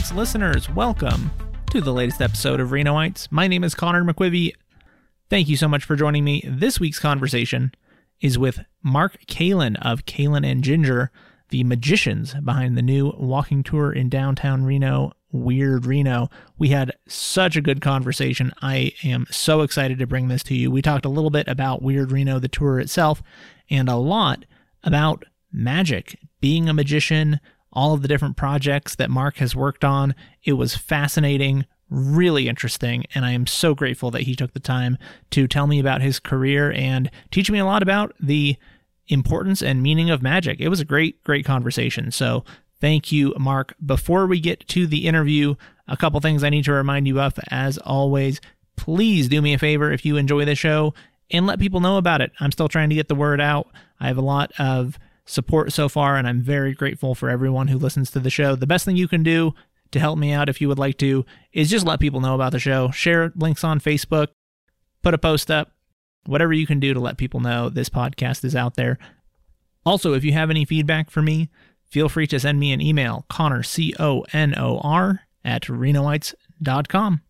Listeners. Welcome to the latest episode of Renoites. My name is Connor McQuivey. Thank you so much for joining me. This week's conversation is with Mark Kalin of Kalin and Ginger, the magicians behind the new walking tour in downtown Reno, Weird Reno. We had such a good conversation. I am so excited to bring this to you. We talked a little bit about Weird Reno, the tour itself, and a lot about magic, being a magician, all of the different projects that Mark has worked on. It was fascinating, really interesting, and I am so grateful that he took the time to tell me about his career and teach me a lot about the importance and meaning of magic. It was a great, great conversation. So thank you, Mark. Before we get to the interview, a couple things I need to remind you of. As always, please do me a favor if you enjoy the show and let people know about it. I'm still trying to get the word out. I have a lot of support so far, and I'm very grateful for everyone who listens to the show. The best thing you can do to help me out, if you would like to, is just let people know about the show. Share links on Facebook, put a post up, whatever you can do to let people know this podcast is out there. Also, if you have any feedback for me, feel free to send me an email, Connor, C O N O R, at renoites.com.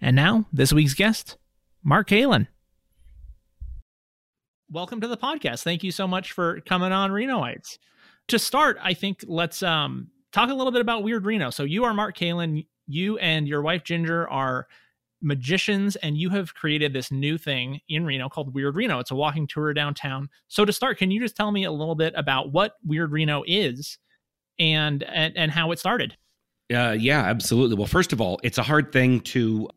And now, this week's guest, Mark Kalin welcome to the podcast. Thank you so much for coming on Renoites. To start, I think let's um, talk a little bit about Weird Reno. So you are Mark Kalin. You and your wife Ginger are magicians, and you have created this new thing in Reno called Weird Reno. It's a walking tour downtown. So to start, can you just tell me a little bit about what Weird Reno is and and, and how it started? Uh, yeah, absolutely. Well, first of all, it's a hard thing to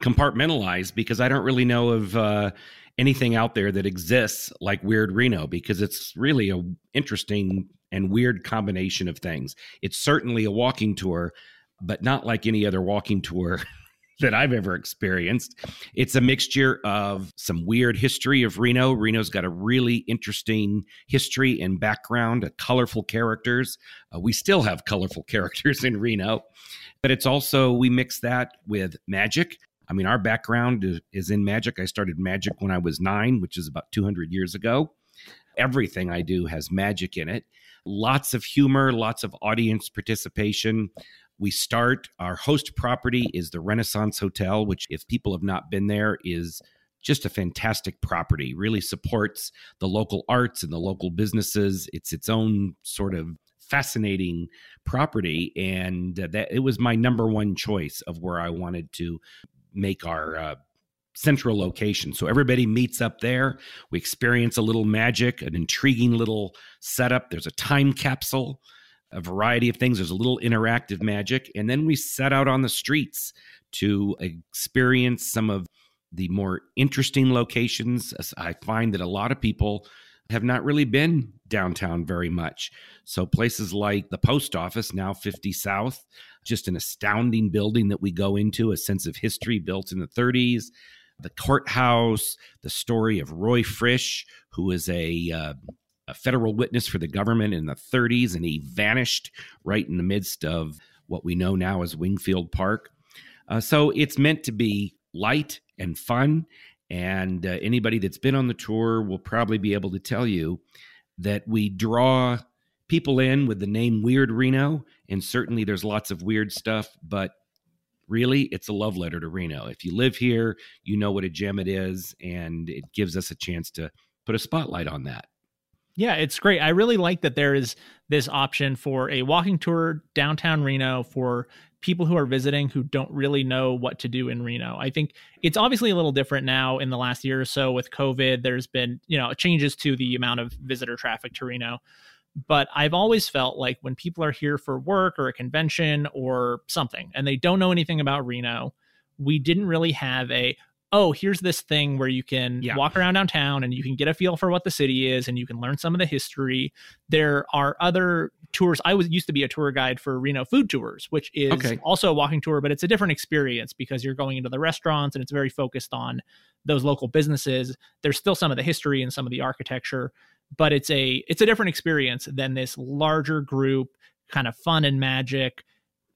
compartmentalize because I don't really know of uh, anything out there that exists like Weird Reno because it's really a interesting and weird combination of things. It's certainly a walking tour, but not like any other walking tour that I've ever experienced. It's a mixture of some weird history of Reno. Reno's got a really interesting history and background, a colorful characters. Uh, we still have colorful characters in Reno, but it's also, we mix that with magic. I mean, our background is in magic. I started magic when I was nine, which is about 200 years ago. Everything I do has magic in it. Lots of humor, lots of audience participation. We start, our host property is the Renaissance Hotel, which, if people have not been there, is just a fantastic property. Really supports the local arts and the local businesses. It's its own sort of fascinating property and uh, that it was my number one choice of where I wanted to make our uh, central location. So everybody meets up there. We experience a little magic, an intriguing little setup. There's a time capsule, a variety of things. There's a little interactive magic. And then we set out on the streets to experience some of the more interesting locations. I find that a lot of people have not really been downtown very much. So places like the post office, now 50 South, just an astounding building that we go into, a sense of history built in the 30s. The courthouse, the story of Roy Frisch, who was a, uh, a federal witness for the government in the 30s, and he vanished right in the midst of what we know now as Wingfield Park. Uh, so it's meant to be light and fun. And uh, anybody that's been on the tour will probably be able to tell you that we draw people in with the name Weird Reno, and certainly there's lots of weird stuff, but really it's a love letter to Reno. If you live here, you know what a gem it is, and it gives us a chance to put a spotlight on that. Yeah, it's great. I really like that there is this option for a walking tour downtown Reno for people who are visiting who don't really know what to do in Reno. I think it's obviously a little different now in the last year or so with COVID. There's been, you know, changes to the amount of visitor traffic to Reno. But I've always felt like when people are here for work or a convention or something and they don't know anything about Reno, we didn't really have a, oh, here's this thing where you can yeah. walk around downtown and you can get a feel for what the city is and you can learn some of the history. There are other tours. I was used to be a tour guide for Reno food tours, which is okay. also a walking tour, but it's a different experience because you're going into the restaurants and it's very focused on those local businesses. There's still some of the history and some of the architecture, but it's a it's a different experience than this larger group kind of fun and magic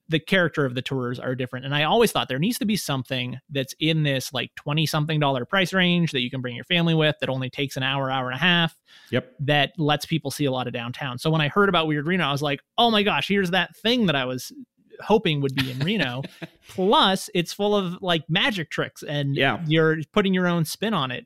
the character of the tours are different and i always thought there needs to be something that's in this like 20 something dollar price range that you can bring your family with that only takes an hour hour and a half yep that lets people see a lot of downtown so when i heard about weird reno i was like oh my gosh here's that thing that i was hoping would be in Reno. Plus, it's full of like magic tricks and Yeah. you're putting your own spin on it,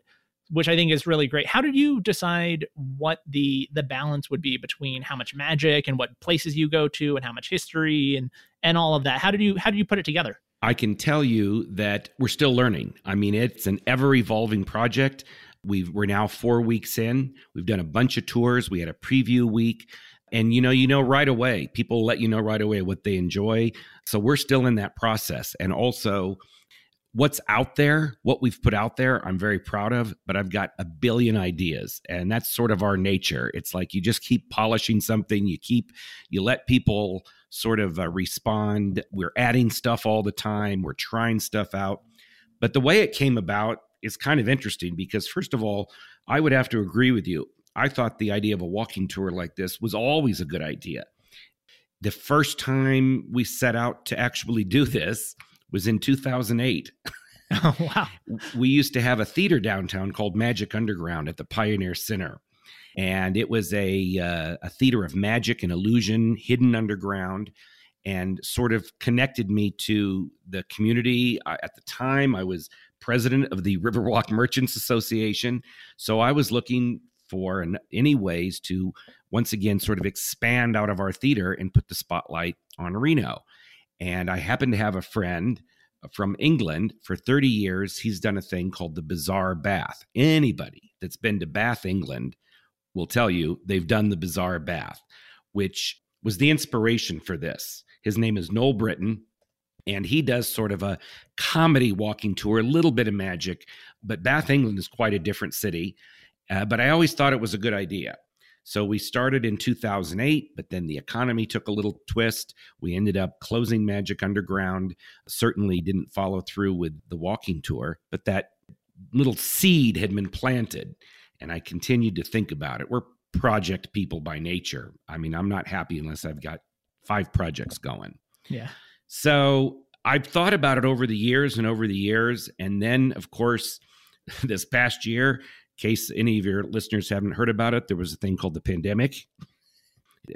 which I think is really great. How did you decide what the the balance would be between how much magic and what places you go to and how much history and and all of that? How did you how did you put it together? I can tell you that we're still learning. I mean, it's an ever evolving project. We've, we're now four weeks in. We've done a bunch of tours. We had a preview week. And you know, you know right away. People let you know right away what they enjoy. So we're still in that process. And also, what's out there, what we've put out there, I'm very proud of, but I've got a billion ideas. And that's sort of our nature. It's like you just keep polishing something, you keep, you let people sort of uh, respond. We're adding stuff all the time, we're trying stuff out. But the way it came about is kind of interesting because, first of all, I would have to agree with you. I thought the idea of a walking tour like this was always a good idea. The first time we set out to actually do this was in 2008. Oh wow. We used to have a theater downtown called Magic Underground at the Pioneer Center. And it was a, uh, a theater of magic and illusion hidden underground and sort of connected me to the community. I, at the time, I was president of the Riverwalk Merchants Association. So I was looking for an, any ways to once again sort of expand out of our theater and put the spotlight on Reno. And I happened to have a friend from England for 30 years. He's done a thing called the Bizarre Bath. Anybody that's been to Bath, England, will tell you they've done the Bizarre Bath, which was the inspiration for this. His name is Noel Britton, and he does sort of a comedy walking tour, a little bit of magic. But Bath, England is quite a different city. Uh, but I always thought it was a good idea. So we started in 2008, but then the economy took a little twist. We ended up closing Magic Underground. Certainly didn't follow through with the walking tour, but that little seed had been planted. And I continued to think about it. We're project people by nature. I mean, I'm not happy unless I've got five projects going. Yeah. So I've thought about it over the years and over the years. And then, of course, this past year, in case any of your listeners haven't heard about it, there was a thing called the pandemic.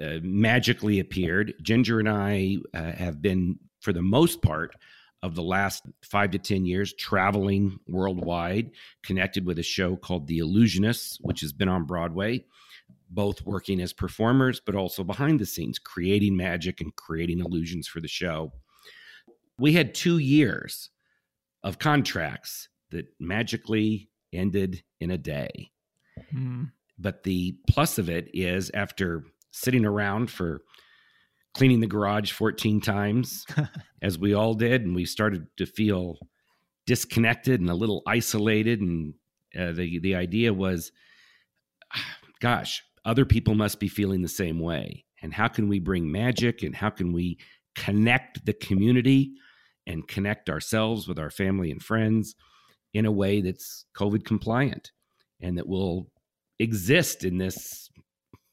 Uh, magically appeared. Ginger and I uh, have been, for the most part, of the last five to 10 years, traveling worldwide, connected with a show called The Illusionists, which has been on Broadway, both working as performers, but also behind the scenes, creating magic and creating illusions for the show. We had two years of contracts that magically ended in a day. Mm. But the plus of it is after sitting around for cleaning the garage 14 times, as we all did, and we started to feel disconnected and a little isolated. And uh, the the idea was, gosh, other people must be feeling the same way. And how can we bring magic? And how can we connect the community and connect ourselves with our family and friends in a way that's COVID compliant and that will exist in this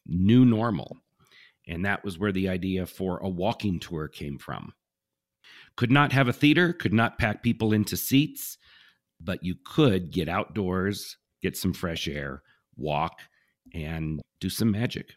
new normal? And that was where the idea for a walking tour came from. Could not have a theater, could not pack people into seats, but you could get outdoors, get some fresh air, walk, and do some magic.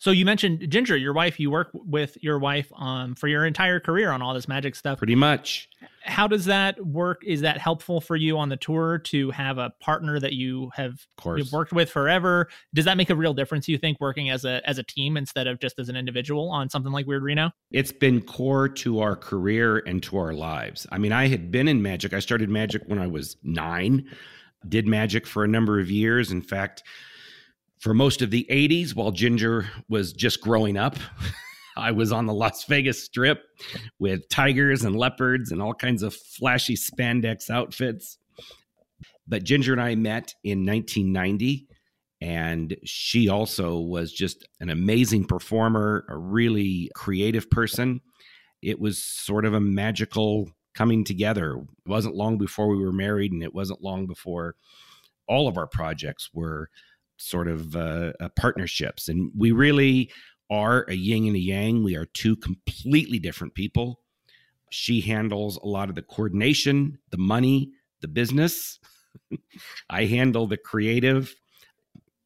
So you mentioned Ginger, your wife. You work with your wife um, for your entire career on all this magic stuff. Pretty much. How does that work? Is that helpful for you on the tour to have a partner that you have you've worked with forever? Does that make a real difference? You think working as a as a team instead of just as an individual on something like Weird Reno? It's been core to our career and to our lives. I mean, I had been in magic. I started magic when I was nine, did magic for a number of years. In fact, for most of the 80s, while Ginger was just growing up, I was on the Las Vegas Strip with tigers and leopards and all kinds of flashy spandex outfits. But Ginger and I met in 1990, and she also was just an amazing performer, a really creative person. It was sort of a magical coming together. It wasn't long before we were married, and it wasn't long before all of our projects were sort of uh, uh, partnerships. And we really are a yin and a yang. We are two completely different people. She handles a lot of the coordination, the money, the business. I handle the creative.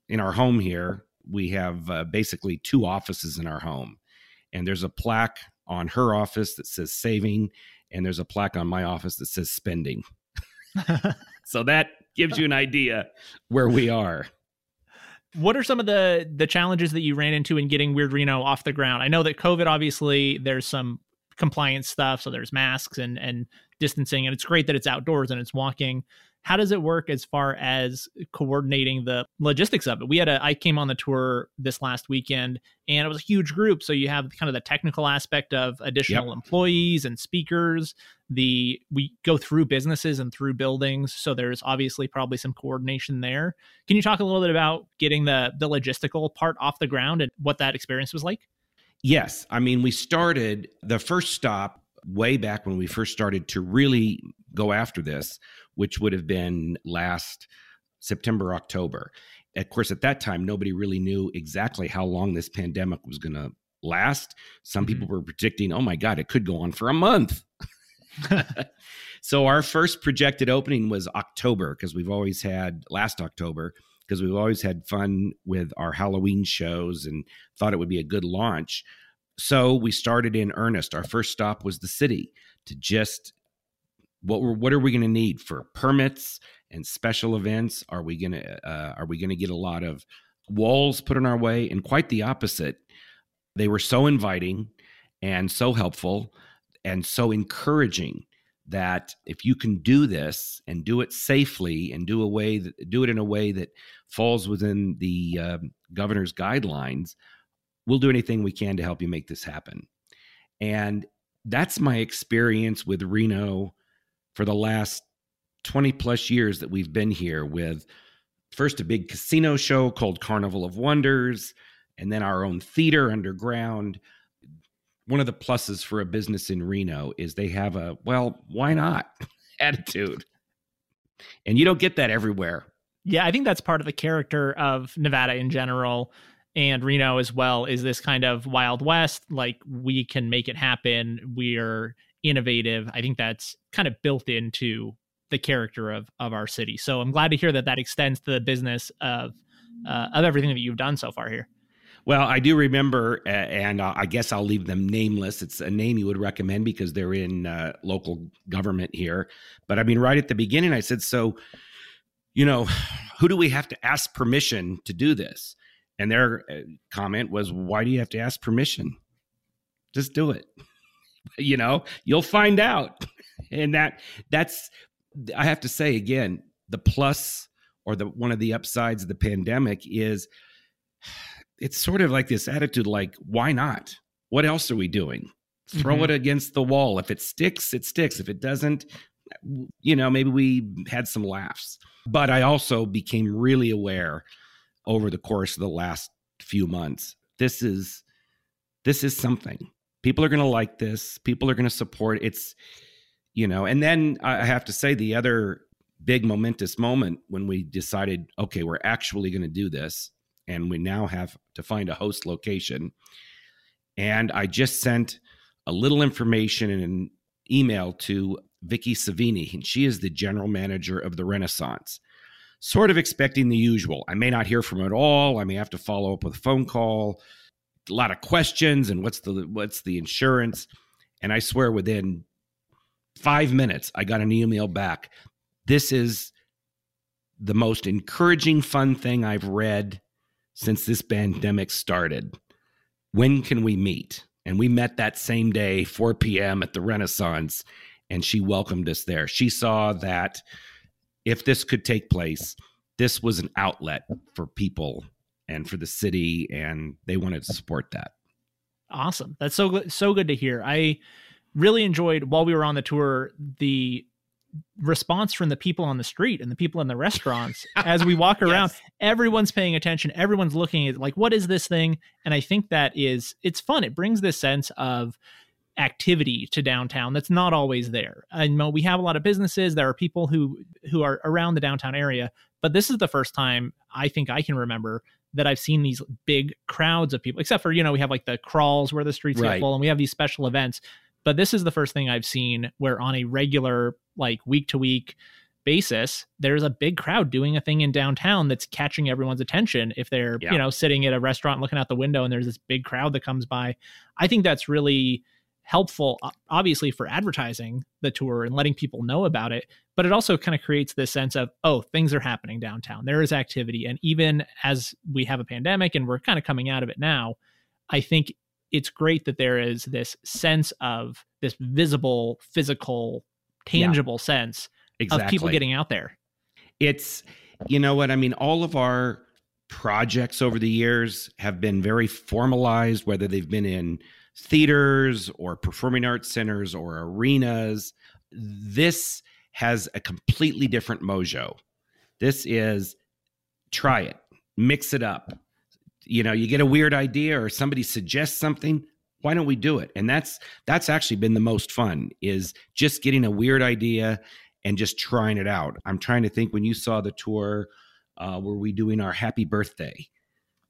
In our home here, we have uh, basically two offices in our home. And there's a plaque on her office that says saving, and there's a plaque on my office that says spending. so that gives you an idea where we are. What are some of the the challenges that you ran into in getting Weird Reno off the ground? I know that COVID obviously there's some compliance stuff, so there's masks and and distancing, and it's great that it's outdoors and it's walking. How does it work as far as coordinating the logistics of it? We had a I came on the tour this last weekend and it was a huge group. So you have kind of the technical aspect of additional yep. employees and speakers. The we go through businesses and through buildings. So there's obviously probably some coordination there. Can you talk a little bit about getting the the logistical part off the ground and what that experience was like? Yes. I mean, we started the first stop way back when we first started to really go after this which would have been last September, October. Of course, at that time, nobody really knew exactly how long this pandemic was going to last. Some mm-hmm. people were predicting, oh my God, it could go on for a month. so our first projected opening was October because we've always had last October because we've always had fun with our Halloween shows and thought it would be a good launch. So we started in earnest. Our first stop was the city to just what what are we going to need for permits and special events? Are we going to uh, are we going to get a lot of walls put in our way? And quite the opposite. They were so inviting and so helpful and so encouraging that if you can do this and do it safely and do a way that, do it in a way that falls within the uh, governor's guidelines, we'll do anything we can to help you make this happen. And that's my experience with Reno for the last 20 plus years that we've been here with first a big casino show called Carnival of Wonders, and then our own theater underground. One of the pluses for a business in Reno is they have a, well, why not attitude. And you don't get that everywhere. Yeah, I think that's part of the character of Nevada in general and Reno as well is this kind of wild west like we can make it happen we're innovative. I think that's kind of built into the character of of our city. So I'm glad to hear that that extends to the business of uh, of everything that you've done so far here. Well, I do remember, and uh, I guess I'll leave them nameless. It's a name you would recommend because they're in uh, local government here. But I mean, right at the beginning, I said, "So, you know, who do we have to ask permission to do this?" And their uh, comment was, "Why do you have to ask permission? Just do it." You know, you'll find out. And that that's I have to say again, the plus or the one of the upsides of the pandemic is it's sort of like this attitude like why not? What else are we doing? Throw mm-hmm. it against the wall. If it sticks, it sticks. If it doesn't, you know, maybe we had some laughs. But I also became really aware over the course of the last few months. This is this is something people are going to like this people are going to support it's you know and then i have to say the other big momentous moment when we decided okay we're actually going to do this and we now have to find a host location and i just sent a little information in an email to Vicky Savini, and she is the general manager of the Renaissance. Sort of expecting the usual. I may not hear from her at all. I may have to follow up with a phone call a lot of questions and what's the what's the insurance. And i swear within five minutes i got an email back. This is the most encouraging fun thing i've read since this pandemic started. When can we meet? And we met that same day 4 p.m at the renaissance and she welcomed us there. She saw that if this could take place this was an outlet for people and for the city, and they wanted to support that. Awesome. That's so good. So good to hear. I really enjoyed while we were on the tour the response from the people on the street and the people in the restaurants as we walk around yes. everyone's paying attention everyone's looking at like what is this thing and i think that is it's fun it brings this sense of activity to downtown that's not always there i know we have a lot of businesses there are people who who are around the downtown area but this is the first time i think i can remember that I've seen these big crowds of people, except for, you know, we have like the crawls where the streets right. get full and we have these special events. But this is the first thing I've seen where on a regular, like week to week basis, there's a big crowd doing a thing in downtown that's catching everyone's attention. If they're, yeah. you know, sitting at a restaurant looking out the window and there's this big crowd that comes by, I think that's really helpful obviously for advertising the tour and letting people know about it but it also kind of creates this sense of oh things are happening downtown. There is activity and even as we have a pandemic and we're kind of coming out of it now i think it's great that there is this sense of this visible physical tangible yeah, sense exactly. of people getting out there. It's you know what? I mean all of our projects over the years have been very formalized whether they've been in theaters or performing arts centers or arenas. This has a completely different mojo. This is try it, mix it up. You know, you get a weird idea or somebody suggests something, why don't we do it? And that's that's actually been the most fun is just getting a weird idea and just trying it out. I'm trying to think when you saw the tour, uh, were we doing our happy birthday?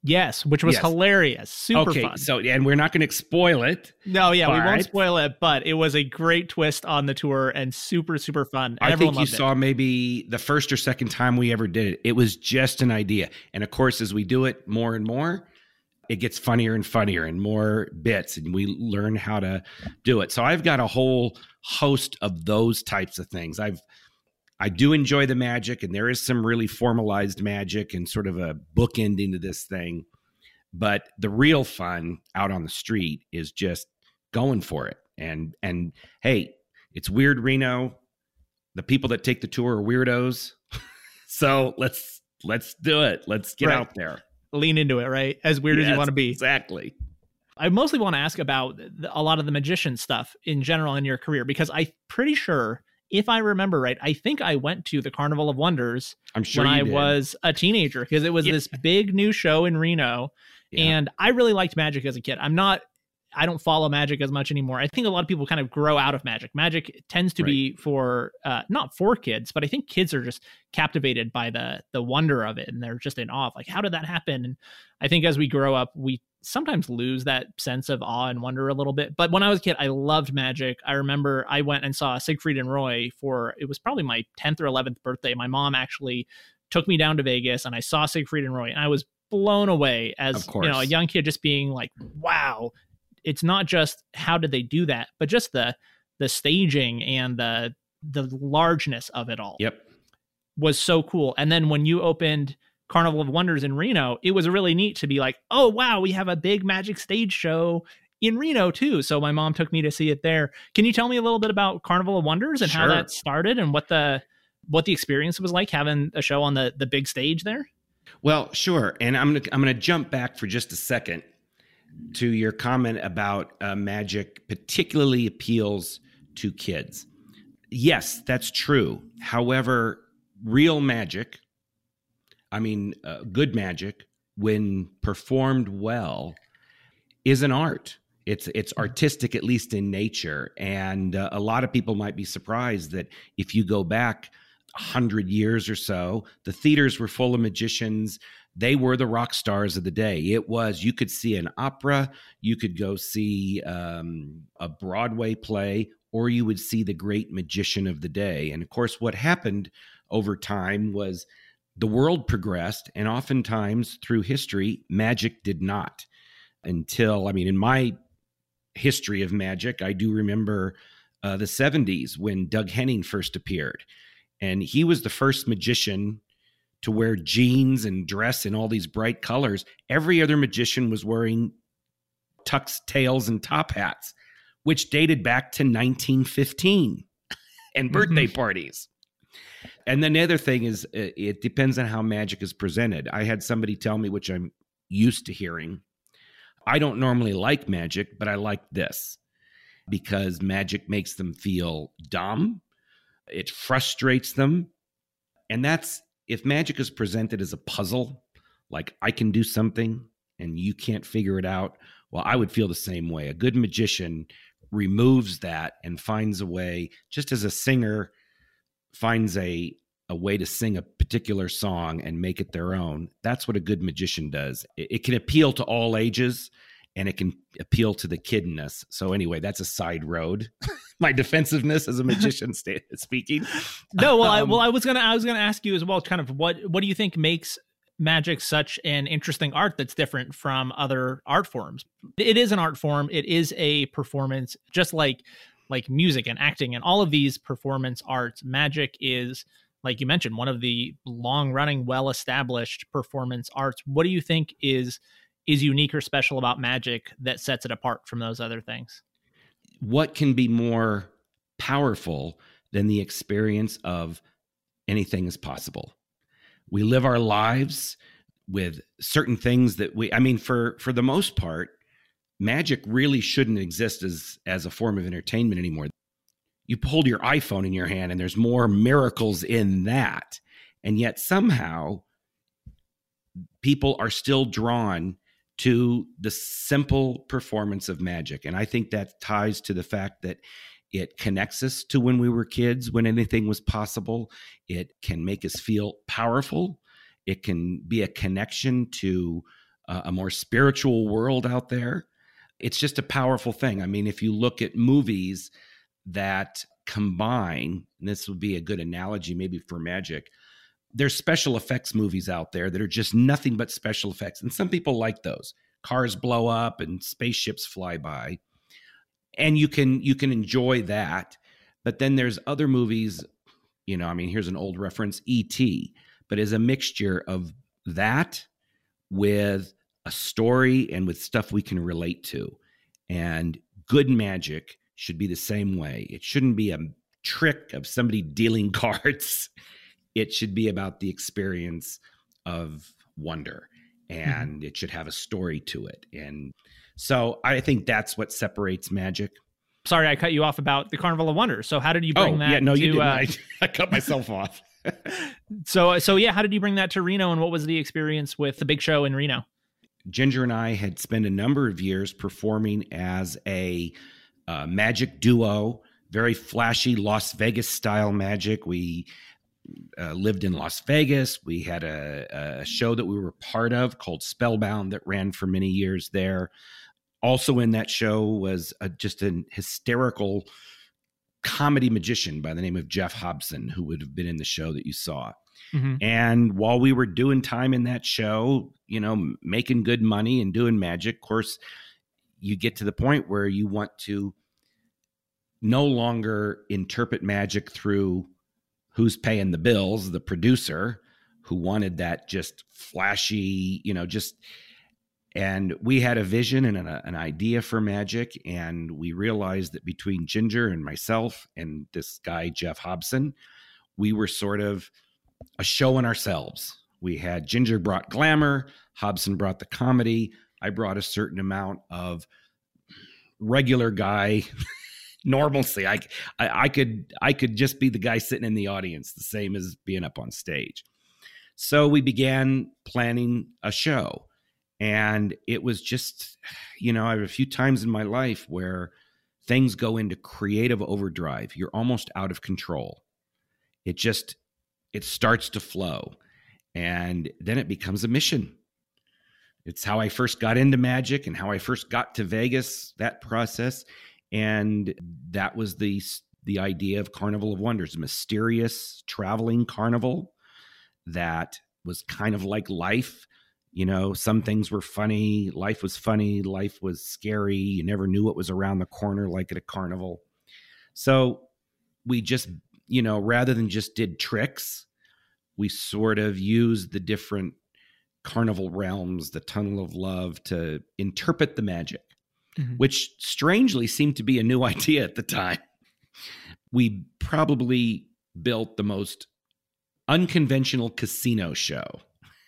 Yes, which was yes. hilarious. Super okay, fun. So, and we're not going to spoil it. No, yeah, we won't spoil it, but it was a great twist on the tour and super, super fun. I think you saw maybe the first or second time we ever did it. It was just an idea. And of course, as we do it more and more, it gets funnier and funnier and more bits, and we learn how to do it. So, I've got a whole host of those types of things. I've I do enjoy the magic, and there is some really formalized magic and sort of a book ending to this thing. But the real fun out on the street is just going for it. And and hey, it's weird Reno. The people that take the tour are weirdos. so let's let's do it. Let's get right. out there. Lean into it, right? As weird yes, as you want to be. Exactly. I mostly want to ask about a lot of the magician stuff in general in your career because I'm pretty sure if I remember right, I think I went to the Carnival of Wonders I'm sure when I did. was a teenager because it was yeah. this big new show in Reno. Yeah. And I really liked magic as a kid. I'm not I don't follow magic as much anymore. I think a lot of people kind of grow out of magic. Magic tends to right. be for uh, not for kids, but I think kids are just captivated by the the wonder of it, and they're just in awe. Of like, how did that happen? And I think as we grow up, we sometimes lose that sense of awe and wonder a little bit. But when I was a kid, I loved magic. I remember I went and saw Siegfried and Roy for it was probably my 10th or 11th birthday. My mom actually took me down to Vegas and I saw Siegfried and Roy and I was blown away as you know a young kid just being like wow it's not just how did they do that but just the the staging and the the largeness of it all yep was so cool and then when you opened Carnival of Wonders in Reno, it was really neat to be like, oh, wow, we have a big magic stage show in Reno too. So my mom took me to see it there. Can you tell me a little bit about Carnival of Wonders and sure. how that started and what the what the experience was like having a show on the the big stage there? Well, sure. And I'm gonna I'm gonna jump back for just a second to your comment about uh, magic, particularly appeals to kids. Yes, that's true. However, real magic I mean, uh, good magic, when performed well, is an art. It's it's artistic, at least in nature, and uh, a lot of people might be surprised that if you go back hundred years or so, the theaters were full of magicians. They were the rock stars of the day. It was you could see an opera, you could go see um, a Broadway play, or you would see the great magician of the day. And of course, what happened over time was the world progressed, and oftentimes through history, magic did not. Until, I mean, in my history of magic, I do remember uh, the 70s when Doug Henning first appeared. And he was the first magician to wear jeans and dress in all these bright colors. Every other magician was wearing tux tails and top hats, which dated back to 1915 and birthday mm-hmm. parties. And then the other thing is, uh, it depends on how magic is presented. I had somebody tell me, which I'm used to hearing, I don't normally like magic, but I like this because magic makes them feel dumb. It frustrates them. And that's if magic is presented as a puzzle, like I can do something and you can't figure it out. Well, I would feel the same way. A good magician removes that and finds a way, just as a singer finds a a way to sing a particular song and make it their own. That's what a good magician does. It, it can appeal to all ages and it can appeal to the kidness. So anyway, that's a side road. My defensiveness as a magician speaking. No, well, um, I, well, I was gonna, I was gonna ask you as well, kind of what, what do you think makes magic such an interesting art that's different from other art forms. It is an art form, it is a performance just like like music and acting and all of these performance arts. Magic is like you mentioned one of the long running well established performance arts. What do you think is is unique or special about magic that sets it apart from those other things? What can be more powerful than the experience of anything is possible? We live our lives with certain things that we I mean for for the most part magic really shouldn't exist as as a form of entertainment anymore. You hold your iPhone in your hand and there's more miracles in that. And yet somehow people are still drawn to the simple performance of magic. And I think that ties to the fact that it connects us to when we were kids, when anything was possible. It can make us feel powerful. It can be a connection to uh, a more spiritual world out there. It's just a powerful thing. I mean, if you look at movies that combine, and this would be a good analogy maybe for magic, there's special effects movies out there that are just nothing but special effects and some people like those. Cars blow up and spaceships fly by and you can you can enjoy that but then there's other movies you know i mean here's an old reference et but is a mixture of that with a story and with stuff we can relate to and good magic should be the same way. It shouldn't be a trick of somebody dealing cards it should be about the experience of wonder mm-hmm. and mm-hmm. it should have a story to it. And so I think that's what separates magic. Sorry, I cut you off about the Carnival of Wonder. So how did you bring oh, that? Yeah, no, to, you didn't. Uh, I, I cut myself off. so so yeah, how did you bring that to Reno, and what was the experience with the big show in Reno? Ginger and I had spent a number of years performing as a uh, magic duo, very flashy Las Vegas style magic. We uh, lived in Las Vegas. We had a, a, show that we were part of called Spellbound that ran for many years there. Also in that show was a, just an hysterical comedy magician by the name of Jeff Hobson, who would have been in the show that you saw. Mm-hmm. And while we were doing time in that show, you know, making good money and doing magic, of course, you get to the point where you want to no longer interpret magic through who's paying the bills, the producer who wanted that just flashy, you know, just and we had a vision and an, uh, an, idea for magic and we realized that between ginger and myself and this guy Jeff hobson we were sort of a show in ourselves. We had ginger brought glamour hobson brought the comedy. I brought a certain amount of regular guy normalcy. I, I, I could I could just be the guy sitting in the audience, the same as being up on stage. So we began planning a show, and it was just, you know, I have a few times in my life where things go into creative overdrive. You're almost out of control. It just it starts to flow, and then it becomes a mission. It's how I first got into magic and how I first got to Vegas, that process and that was the the idea of Carnival of Wonders, a mysterious traveling carnival that was kind of like life. You know, some things were funny, life was funny, life was scary. You never knew what was around the corner, like at a carnival. So we just, you know, rather than just did tricks, we sort of used the different carnival realms, the tunnel of love to interpret the magic mm-hmm. which strangely seemed to be a new idea at the time. We probably built the most unconventional casino show.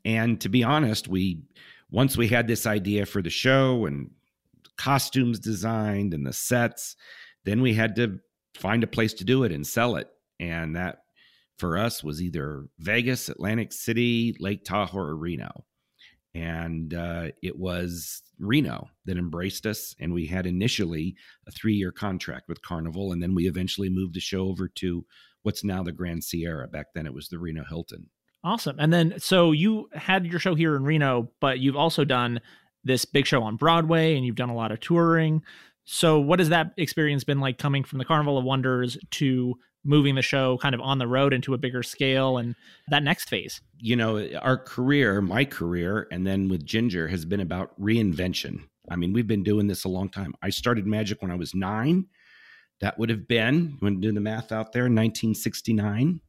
And to be honest, we once we had this idea for the show and costumes designed and the sets, then we had to find a place to do it and sell it. And that for us was either Vegas, Atlantic City, Lake Tahoe, or Reno and uh, it was Reno that embraced us. And we had initially a three year contract with Carnival, and then we eventually moved the show over to what's now the Grand Sierra. Back then, it was the Reno Hilton. Awesome. And then, so you had your show here in Reno, but you've also done this big show on Broadway, and you've done a lot of touring. So, what has that experience been like coming from the Carnival of Wonders to moving the show kind of on the road into a bigger scale and that next phase? You know, our career, my career, and then with Ginger has been about reinvention. I mean, we've been doing this a long time. I started magic when I was nine. That would have been, you want to do the math out there, 1969.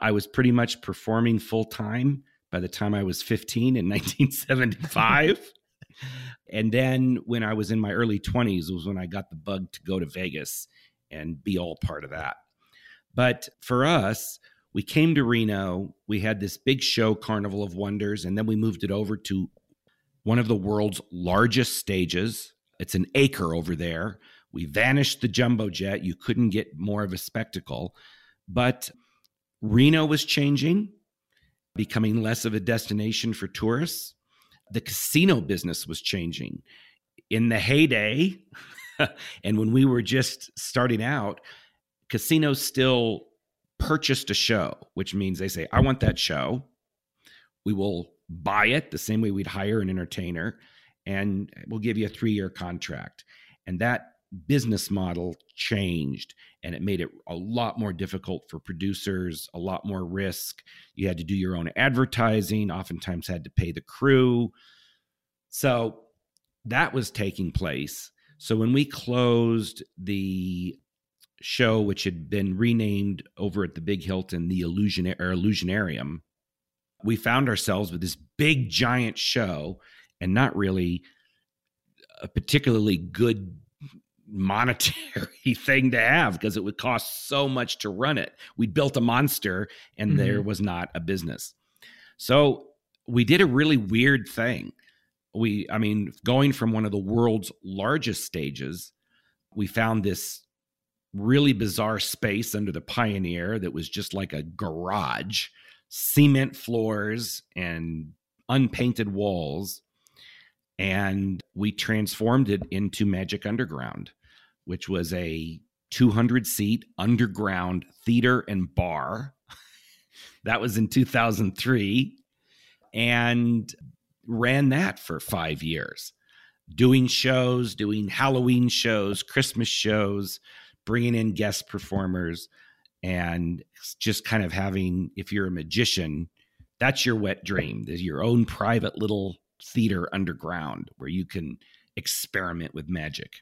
I was pretty much performing full time by the time I was 15 in 1975. and then when I was in my early 20s was when I got the bug to go to Vegas and be all part of that. But for us, we came to Reno, we had this big show, Carnival of Wonders, and then we moved it over to one of the world's largest stages. It's an acre over there. We vanished the jumbo jet. You couldn't get more of a spectacle. But Reno was changing, becoming less of a destination for tourists. The casino business was changing. In the heyday, and when we were just starting out, casinos still purchased a show, which means they say, I want that show. We will buy it the same way we'd hire an entertainer, and we'll give you a three year contract. And that business model changed and it made it a lot more difficult for producers, a lot more risk. You had to do your own advertising, oftentimes had to pay the crew. So that was taking place. So when we closed the show, which had been renamed over at the Big Hilton, the Illusion or Illusionarium, we found ourselves with this big giant show and not really a particularly good monetary thing to have because it would cost so much to run it. We built a monster and mm-hmm. there was not a business. So we did a really weird thing. We, I mean, going from one of the world's largest stages, we found this really bizarre space under the Pioneer that was just like a garage, cement floors and unpainted walls. And we transformed it into Magic Underground which was a 200 seat underground theater and bar. that was in 2003 and ran that for five years, doing shows, doing Halloween shows, Christmas shows, bringing in guest performers, and just kind of having, if you're a magician, that's your wet dream. There's your own private little theater underground where you can experiment with magic.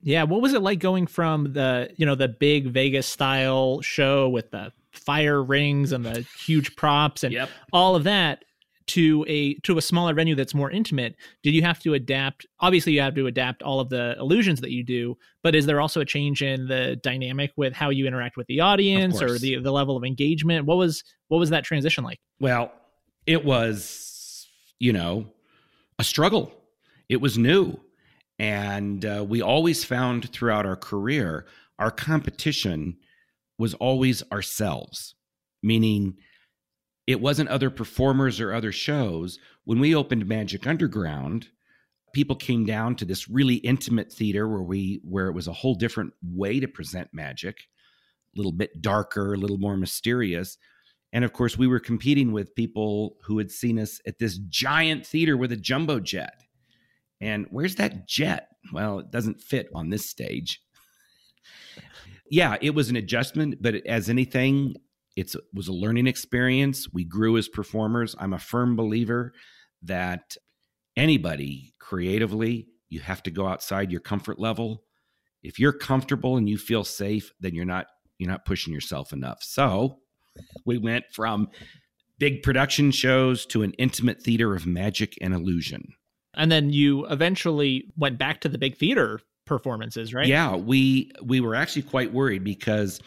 Yeah, what was it like going from the you know the big Vegas style show with the fire rings and the huge props and yep. all of that to a to a smaller venue that's more intimate did you have to adapt obviously you have to adapt all of the illusions that you do but is there also a change in the dynamic with how you interact with the audience or the the level of engagement? What was what was that transition like? Well it was you know a struggle. It was new. And uh, we always found throughout our career, our competition was always ourselves, meaning it wasn't other performers or other shows. When we opened Magic Underground, people came down to this really intimate theater where we where it was a whole different way to present magic, a little bit darker, a little more mysterious. And of course, we were competing with people who had seen us at this giant theater with a jumbo jet. And where's that jet? Well, it doesn't fit on this stage. yeah, it was an adjustment, but as anything, it was a learning experience. We grew as performers. I'm a firm believer that anybody creatively, you have to go outside your comfort level. If you're comfortable and you feel safe, then you're not you're not pushing yourself enough. So, we went from big production shows to an intimate theater of magic and illusion. And then you eventually went back to the big theater performances, right? Yeah, we we were actually quite worried because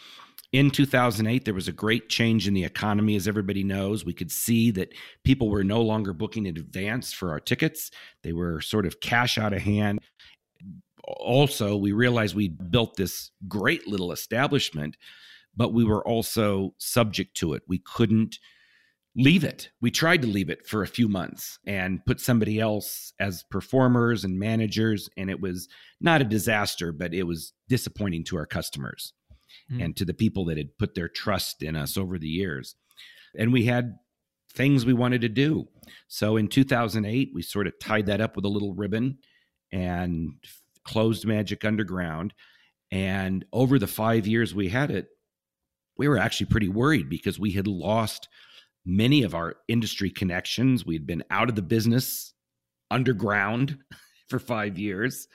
in 2008 there was a great change in the economy as everybody knows we could see that people were no longer booking in advance for our tickets they were sort of cash out of hand also we realized we built this great little establishment but we were also subject to it we couldn't leave it. We tried to leave it for a few months and put somebody else as performers and managers. And it was not a disaster, but it was disappointing to our customers mm. and to the people that had put their trust in us over the years. And we had things we wanted to do. So in 2008, we sort of tied that up with a little ribbon and closed Magic Underground. And over the five years we had it, we were actually pretty worried because we had lost many of our industry connections. We had been out of the business underground for five years,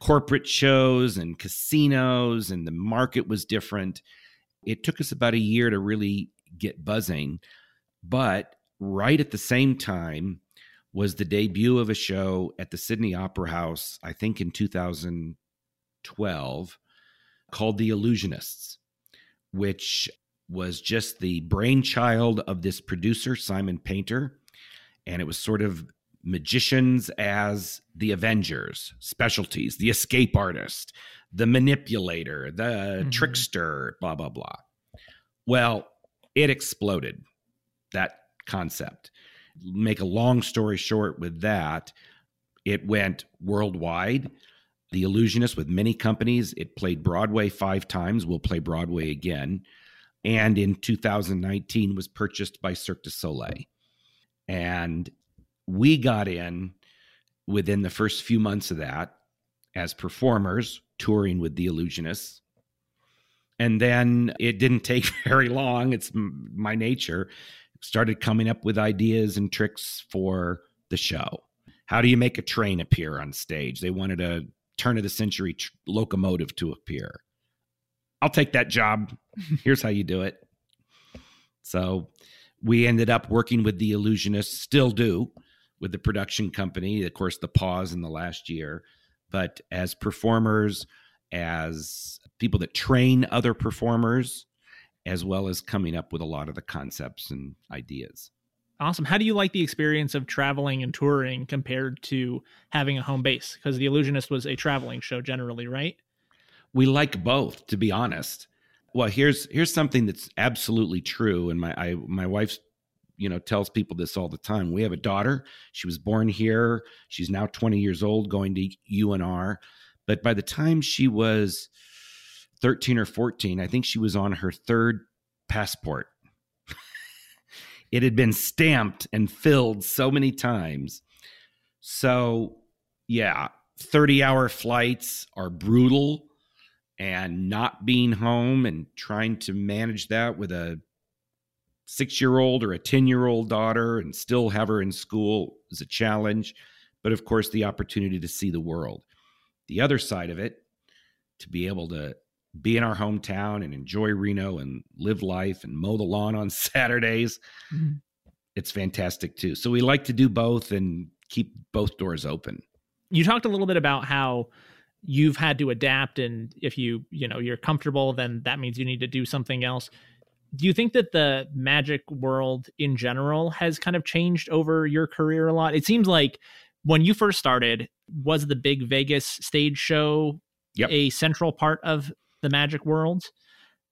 corporate shows and casinos, and the market was different. It took us about a year to really get buzzing. But right at the same time was the debut of a show at the Sydney Opera House, I think in 2012, called The Illusionists, which was just the brainchild of this producer, Simon Painter. And it was sort of magicians as the Avengers, specialties, the escape artist, the manipulator, the mm-hmm. trickster, blah, blah, blah. Well, it exploded, that concept. Make a long story short with that, it went worldwide. The Illusionist with many companies. It played Broadway five times. Will play Broadway again. And in 2019 was purchased by Cirque du Soleil. And we got in within the first few months of that as performers touring with the Illusionists. And then it didn't take very long. It's my nature. Started coming up with ideas and tricks for the show. How do you make a train appear on stage? They wanted a turn of the century tr- locomotive to appear. I'll take that job. Here's how you do it. So we ended up working with the Illusionists, still do, with the production company. Of course, the pause in the last year, but as performers, as people that train other performers, as well as coming up with a lot of the concepts and ideas. Awesome. How do you like the experience of traveling and touring compared to having a home base? Because The Illusionist was a traveling show generally, right? We like both, to be honest. Well, here's here's something that's absolutely true, and my I, my wife's you know tells people this all the time. We have a daughter. She was born here. She's now 20 years old, going to UNR. But by the time she was 13 or 14, I think she was on her third passport. it had been stamped and filled so many times. So, yeah, 30 hour flights are brutal and not being home and trying to manage that with a six year old or a 10 year old daughter and still have her in school is a challenge. But of course, the opportunity to see the world. The other side of it, to be able to be in our hometown and enjoy Reno and live life and mow the lawn on Saturdays, mm-hmm. it's fantastic too. So we like to do both and keep both doors open. You talked a little bit about how you've had to adapt and if you you know you're comfortable then that means you need to do something else do you think that the magic world in general has kind of changed over your career a lot? It seems like when you first started, was the big Vegas stage show yep. a central part of the magic world?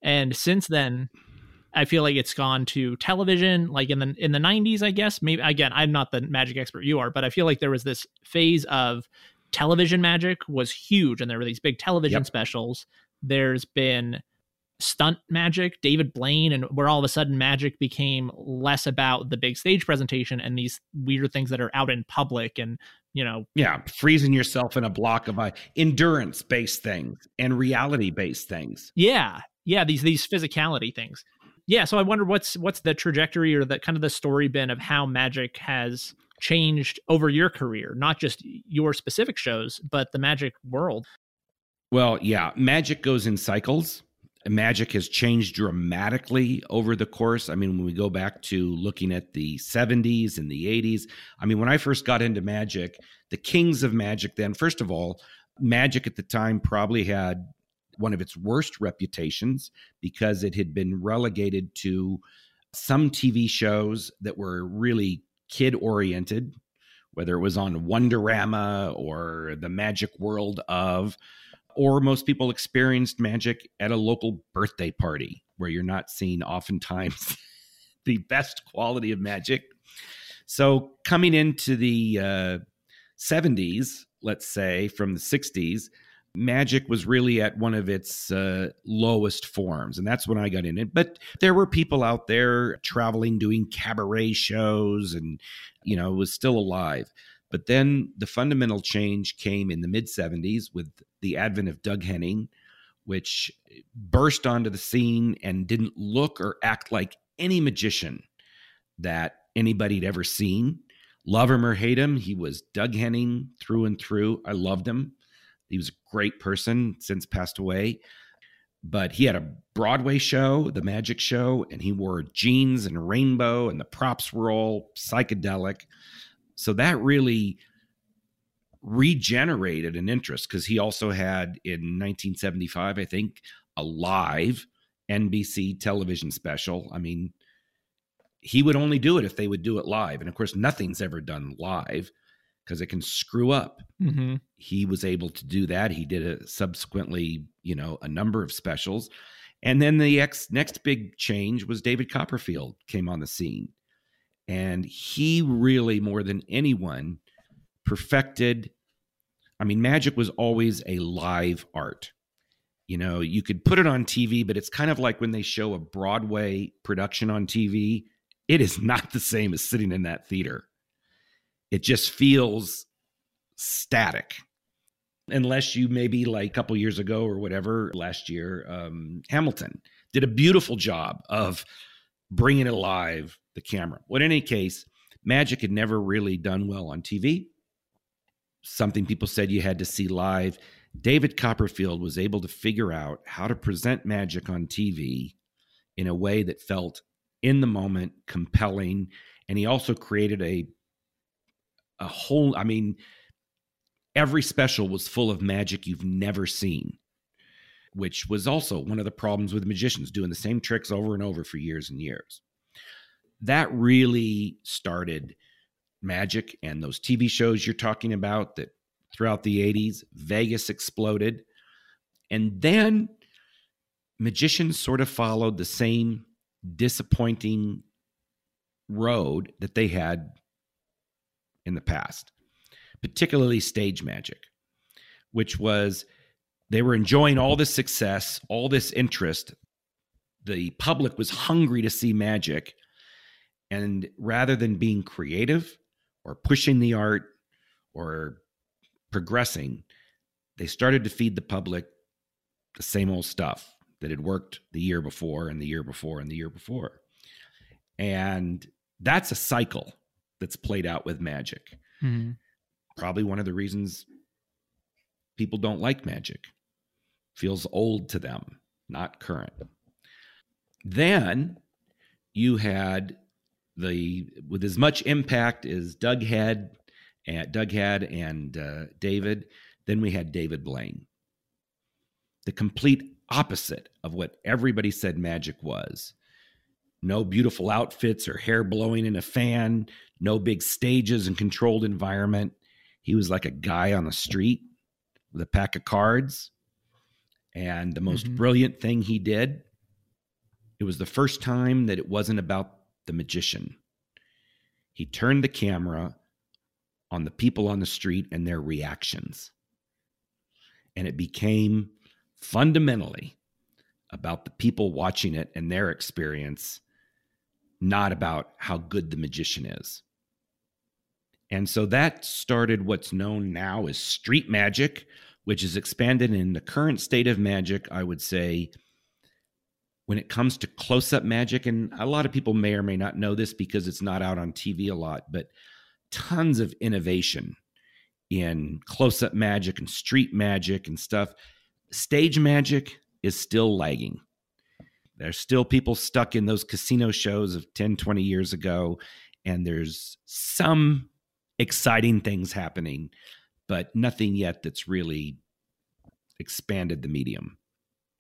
And since then, I feel like it's gone to television, like in the in the '90s, I guess. Maybe again, I'm not the magic expert you are, but I feel like there was this phase of television magic was huge, and there were these big television yep. specials. There's been stunt magic, David Blaine, and where all of a sudden magic became less about the big stage presentation and these weird things that are out in public and you know yeah freezing yourself in a block of uh, endurance based things and reality based things. Yeah yeah these these physicality things. Yeah so i wonder what's what's the trajectory or the kind of the story been of how magic has changed over your career not just your specific shows but the magic world? Well yeah magic goes in cycles magic has changed dramatically over the course. I mean, when we go back to looking at the 70s and the 80s, I mean, when I first got into magic, the kings of magic then, first of all, magic at the time probably had one of its worst reputations because it had been relegated to some TV shows that were really kid oriented, whether it was on Wonderama or the Magic World of or most people experienced magic at a local birthday party where you're not seeing oftentimes the best quality of magic. So coming into the uh, 70s, let's say from the 60s, magic was really at one of its uh, lowest forms and that's when i got in it but there were people out there traveling doing cabaret shows and you know was still alive but then the fundamental change came in the mid 70s with the advent of Doug Henning, which burst onto the scene and didn't look or act like any magician that anybody had ever seen. Love him or hate him, he was Doug Henning through and through. I loved him. He was a great person, since passed away. But he had a Broadway show, the Magic Show, and he wore jeans and rainbow, and the props were all psychedelic. So that really regenerated an interest because he also had in 1975, I think, a live NBC television special. I mean, he would only do it if they would do it live. And of course, nothing's ever done live because it can screw up. Mm-hmm. He was able to do that. He did a subsequently, you know, a number of specials. And then the ex, next big change was David Copperfield came on the scene. And he really, more than anyone, perfected. I mean, magic was always a live art. You know, you could put it on TV, but it's kind of like when they show a Broadway production on TV, it is not the same as sitting in that theater. It just feels static. Unless you maybe like a couple years ago or whatever, last year, um, Hamilton did a beautiful job of bringing it alive, the camera. But in any case, magic had never really done well on TV. Something people said you had to see live. David Copperfield was able to figure out how to present magic on TV in a way that felt in the moment, compelling, and he also created a a whole I mean every special was full of magic you've never seen, which was also one of the problems with magicians doing the same tricks over and over for years and years. That really started magic and those TV shows you're talking about that throughout the 80s, Vegas exploded. And then magicians sort of followed the same disappointing road that they had in the past, particularly stage magic, which was they were enjoying all this success, all this interest. The public was hungry to see magic. And rather than being creative or pushing the art or progressing, they started to feed the public the same old stuff that had worked the year before and the year before and the year before. And that's a cycle that's played out with magic. Mm-hmm. Probably one of the reasons people don't like magic. Feels old to them, not current. Then you had the with as much impact as Doug had and Doug had and uh, David, then we had David Blaine. The complete opposite of what everybody said magic was. No beautiful outfits or hair blowing in a fan, no big stages and controlled environment. He was like a guy on the street with a pack of cards. And the most mm-hmm. brilliant thing he did, it was the first time that it wasn't about the magician. He turned the camera on the people on the street and their reactions. And it became fundamentally about the people watching it and their experience, not about how good the magician is. And so that started what's known now as street magic, which is expanded in the current state of magic, I would say. When it comes to close up magic, and a lot of people may or may not know this because it's not out on TV a lot, but tons of innovation in close up magic and street magic and stuff stage magic is still lagging. There's still people stuck in those casino shows of 10, 20 years ago, and there's some exciting things happening, but nothing yet that's really expanded the medium.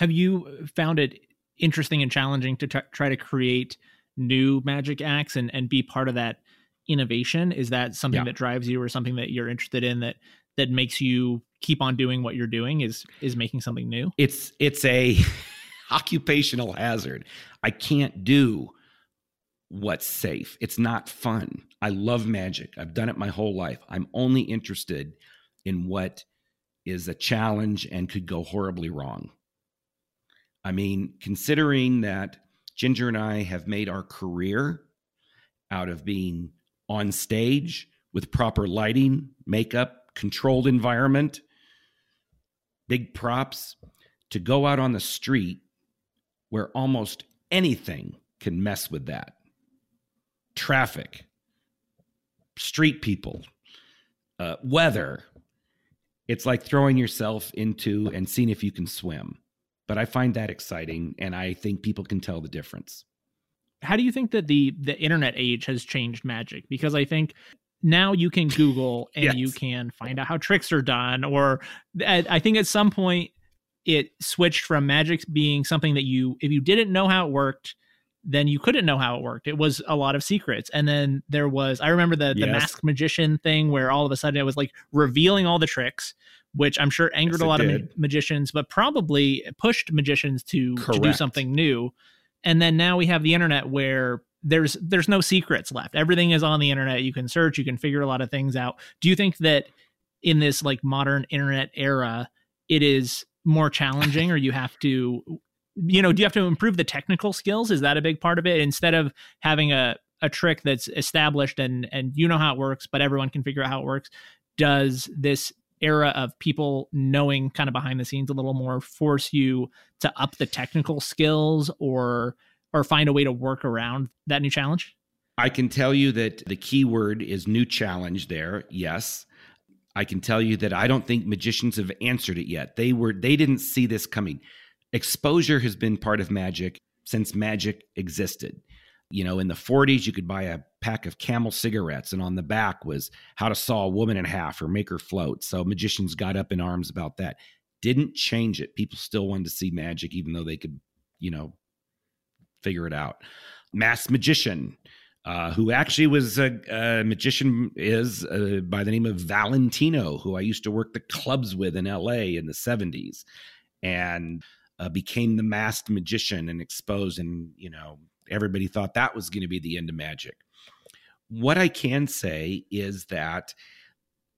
Have you found it interesting and challenging to t- try to create new magic acts and, and be part of that innovation? Is that something yeah. that drives you or something that you're interested in that that makes you keep on doing what you're doing is is making something new? It's it's a occupational hazard. I can't do what's safe. It's not fun. I love magic. I've done it my whole life. I'm only interested in what is a challenge and could go horribly wrong i mean considering that ginger and i have made our career out of being on stage with proper lighting makeup controlled environment, big props, to go out on the street where almost anything can mess with that traffic, street people, uh, weather. It's like throwing yourself into and seeing if you can swim. But I find that exciting, and I think people can tell the difference. How do you think that the the internet age has changed magic? Because I think now you can Google and yes. you can find out how tricks are done. Or I think at some point it switched from magic being something that you, if you didn't know how it worked, then you couldn't know how it worked. It was a lot of secrets. And then there was, I remember the, yes. the masked magician thing where all of a sudden it was like revealing all the tricks, which I'm sure angered yes, a lot did. of ma- magicians, but probably pushed magicians to, to do something new. And then now we have the internet where there's there's no secrets left. Everything is on the internet. You can search, you can figure a lot of things out. Do you think that in this like modern internet era, it is more challenging or you have to you know, do you have to improve the technical skills? Is that a big part of it? Instead of having a a trick that's established and and you know how it works, but everyone can figure out how it works, does this era of people knowing kind of behind the scenes a little more force you to up the technical skills or or find a way to work around that new challenge? I can tell you that the key word is new challenge there. Yes. I can tell you that I don't think magicians have answered it yet. They were they didn't see this coming. Exposure has been part of magic since magic existed. You know, in the 40s you could buy a pack of camel cigarettes and on the back was how to saw a woman in half or make her float. So magicians got up in arms about that. Didn't change it. People still wanted to see magic even though they could, you know, figure it out. Mass magician, uh, who actually was a, a magician, is uh, by the name of Valentino, who I used to work the clubs with in LA in the 70s and uh, became the masked magician and exposed. And, you know, everybody thought that was going to be the end of magic. What I can say is that,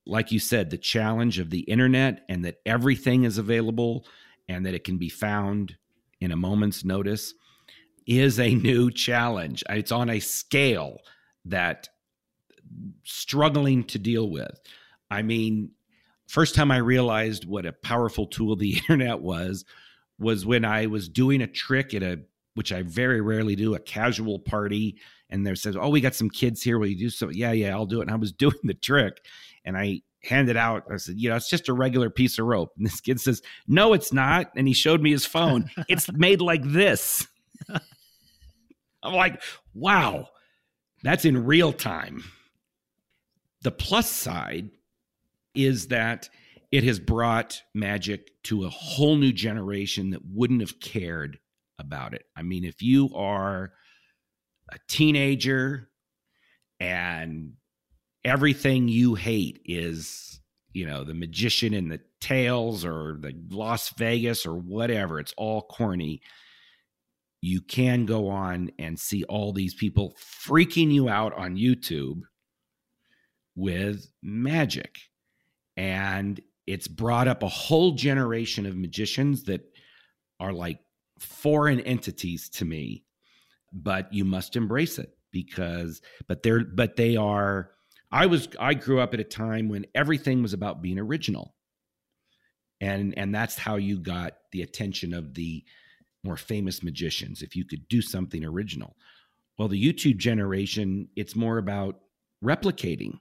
like you said, the challenge of the internet and that everything is available and that it can be found in a moment's notice is a new challenge. It's on a scale that struggling to deal with. I mean, first time I realized what a powerful tool the internet was was when I was doing a trick at a which I very rarely do, a casual party, and there says, "Oh, we got some kids here. Will you do so?" Yeah, yeah, I'll do it. And I was doing the trick, and I handed out. I said, "You know, it's just a regular piece of rope." And this kid says, "No, it's not." And he showed me his phone. it's made like this. I'm like, wow, that's in real time. The plus side is that it has brought magic to a whole new generation that wouldn't have cared about it. I mean, if you are a teenager and everything you hate is, you know, the magician in the tails or the Las Vegas or whatever, it's all corny you can go on and see all these people freaking you out on YouTube with magic. And it's brought up a whole generation of magicians that are like foreign entities to me, but you must embrace it because, but they're, but they are, I was, I grew up at a time when everything was about being original. And, and that's how you got the attention of the, more famous magicians if you could do something original. Well, the YouTube generation, it's more about replicating.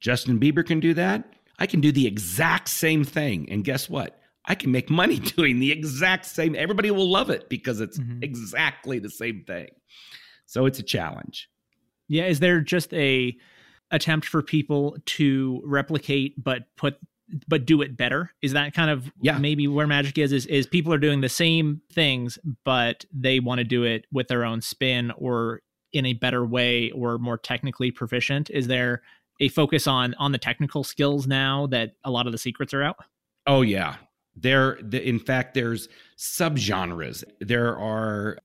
Justin Bieber can do that. I can do the exact same thing. And guess what? I can make money doing the exact same. Everybody will love it because it's mm-hmm. exactly the same thing. So it's a challenge. Yeah. Is there just a attempt for people to replicate but put but do it better is that kind of yeah. maybe where magic is, is is people are doing the same things but they want to do it with their own spin or in a better way or more technically proficient is there a focus on on the technical skills now that a lot of the secrets are out oh yeah there in fact there's subgenres. There are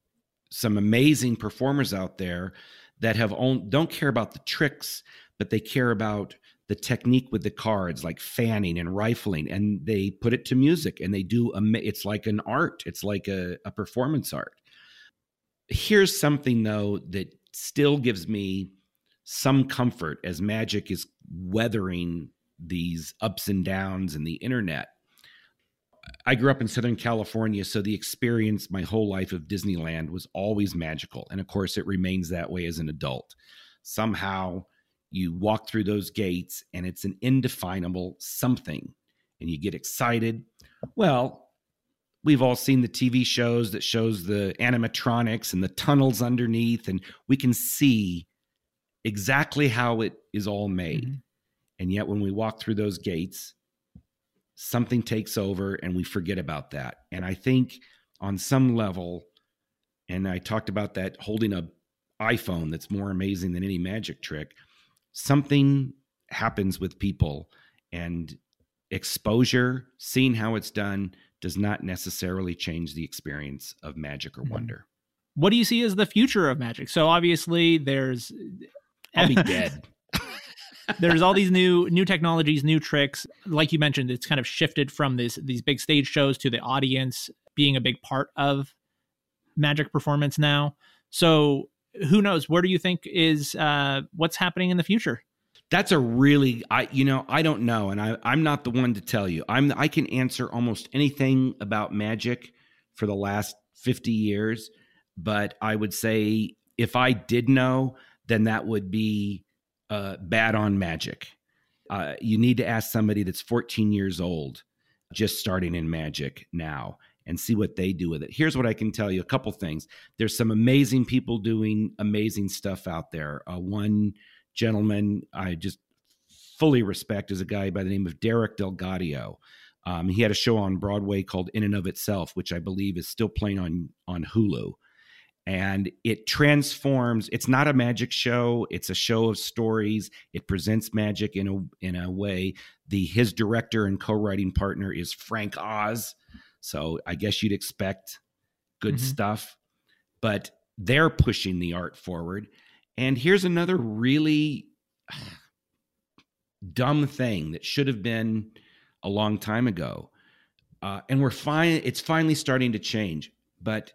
some amazing performers out there that have own, don't care about the tricks but they care about the technique with the cards like fanning and rifling and they put it to music and they do a it's like an art. It's like a, a performance art. Here's something though that still gives me some comfort as magic is weathering these ups and downs in the internet I grew up in Southern California, so the experience my whole life of Disneyland was always magical. And of course, it remains that way as an adult. Somehow you walk through those gates and it's an indefinable something, and you get excited. Well, we've all seen the TV shows that shows the animatronics and the tunnels underneath, and we can see exactly how it is all made. Mm-hmm. And yet, when we walk through those gates, something takes over and we forget about that. And I think on some level, and I talked about that holding a iPhone that's more amazing than any magic trick, something happens with people and exposure, seeing how it's done, does not necessarily change the experience of magic or mm-hmm. wonder. What do you see as the future of magic? So obviously there's I'll be dead. There's all these new new technologies, new tricks. Like you mentioned, it's kind of shifted from these these big stage shows to the audience being a big part of magic performance now. So who knows? Where do you think is uh, what's happening in the future? That's a really I you know I don't know, and I I'm not the one to tell you. I'm I can answer almost anything about magic for the last fifty years, but I would say if I did know, then that would be uh, bad on magic. Uh, you need to ask somebody that's 14 years old, just starting in magic now, and see what they do with it. Here's what I can tell you a couple things. There's some amazing people doing amazing stuff out there. Uh, one gentleman I just fully respect is a guy by the name of Derek DelGaudio. Um, he had a show on Broadway called In and of Itself, which I believe is still playing on on Hulu and it transforms it's not a magic show it's a show of stories it presents magic in a in a way. The his director and co-writing partner is Frank Oz so i guess you'd expect good mm-hmm. stuff but they're pushing the art forward. And here's another really dumb thing that should have been a long time ago. Uh, and we're fine it's finally starting to change but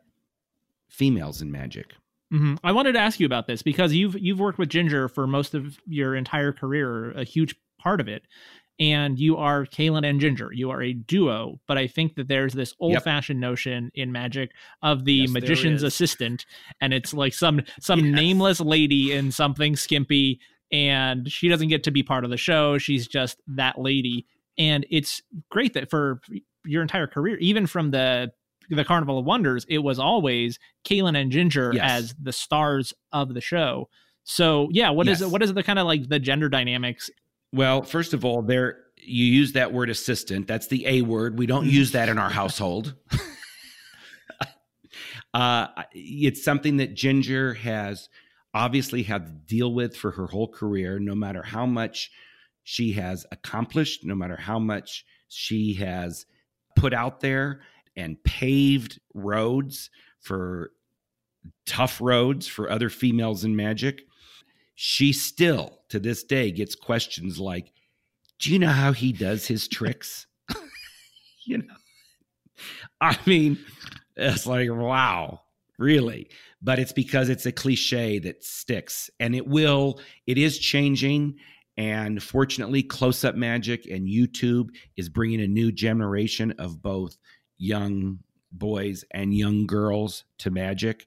females in magic. Mm-hmm. I wanted to ask you about this because you've you've worked with Jinger for most of your entire career, a huge part of it, and you are Kalin and Jinger. You are a duo, but I think that there's this old-fashioned yep. notion in magic of the yes, magician's assistant, and it's like some some yes. nameless lady in something skimpy, and she doesn't get to be part of the show. She's just that lady, and it's great that for your entire career, even from the the Carnival of Wonders, it was always Kalin and Jinger yes. as the stars of the show. So yeah, what yes. is it? What is the kind of like the gender dynamics? Well, first of all, there you use that word assistant. That's the A word. We don't use that in our household. uh, it's something that Jinger has obviously had to deal with for her whole career. No matter how much she has accomplished, no matter how much she has put out there, and paved roads for tough roads for other females in magic, she still to this day gets questions like, Do you know how he does his tricks? you know, I mean, it's like, wow, really? But it's because it's a cliche that sticks and it will, it is changing. And fortunately, close up magic and YouTube is bringing a new generation of both young boys and young girls to magic.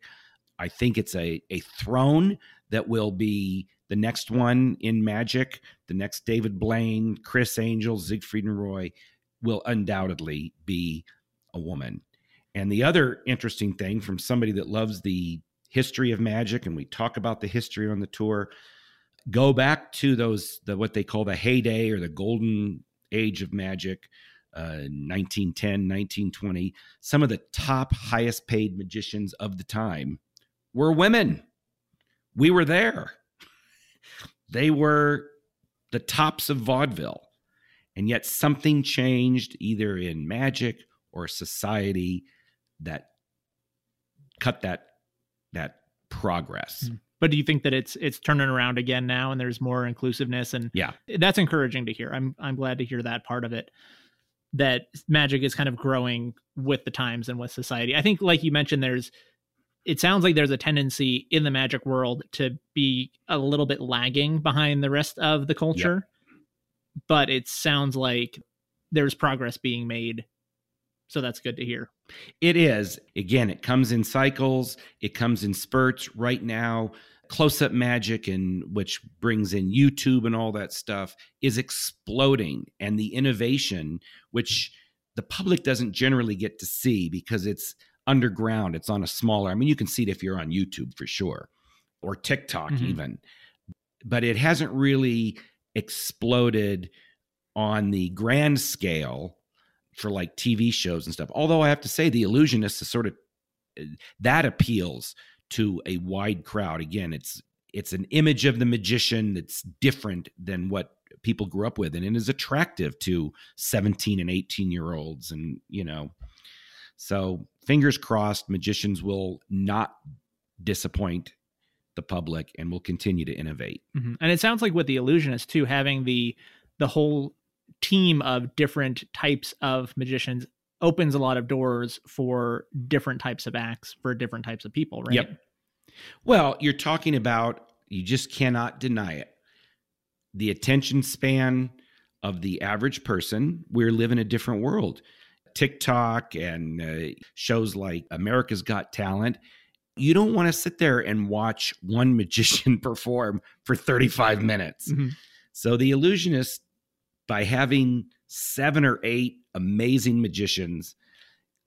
I think it's a, a throne that will be the next one in magic. The next David Blaine, Criss Angel, Siegfried and Roy will undoubtedly be a woman. And the other interesting thing from somebody that loves the history of magic, and we talk about the history on the tour, go back to those the what they call the heyday or the golden age of magic 1910, uh, 1920, some of the top highest paid magicians of the time were women. We were there. They were the tops of vaudeville. And yet something changed either in magic or society that cut that that progress. Hmm. But do you think that it's it's turning around again now and there's more inclusiveness and yeah. That's encouraging to hear. I'm I'm glad to hear that part of it that magic is kind of growing with the times and with society. I think, like you mentioned, there's it sounds like there's a tendency in the magic world to be a little bit lagging behind the rest of the culture, yep. but it sounds like there's progress being made So that's good to hear. It is. Again, it comes in cycles, it comes in spurts. Right now, close up magic and which brings in YouTube and all that stuff is exploding. And the innovation which the public doesn't generally get to see because it's underground it's on a smaller I mean you can see it if you're on YouTube for sure or TikTok mm-hmm. even. But it hasn't really exploded on the grand scale for like TV shows and stuff. Although I have to say the illusionist is sort of eh, that appeals to a wide crowd. Again, it's it's an image of the magician that's different than what people grew up with and it is attractive to 17 and 18 year olds and you know so fingers crossed magicians will not disappoint the public and will continue to innovate mm-hmm. and it sounds like with the illusionist too having the the whole team of different types of magicians opens a lot of doors for different types of acts for different types of people, right? Yep. Well, you're talking about you just cannot deny it. The attention span of the average person, we live in a different world. TikTok and uh, shows like America's Got Talent, you don't want to sit there and watch one magician perform for 35 minutes. Mm-hmm. So the illusionist by having seven or eight amazing magicians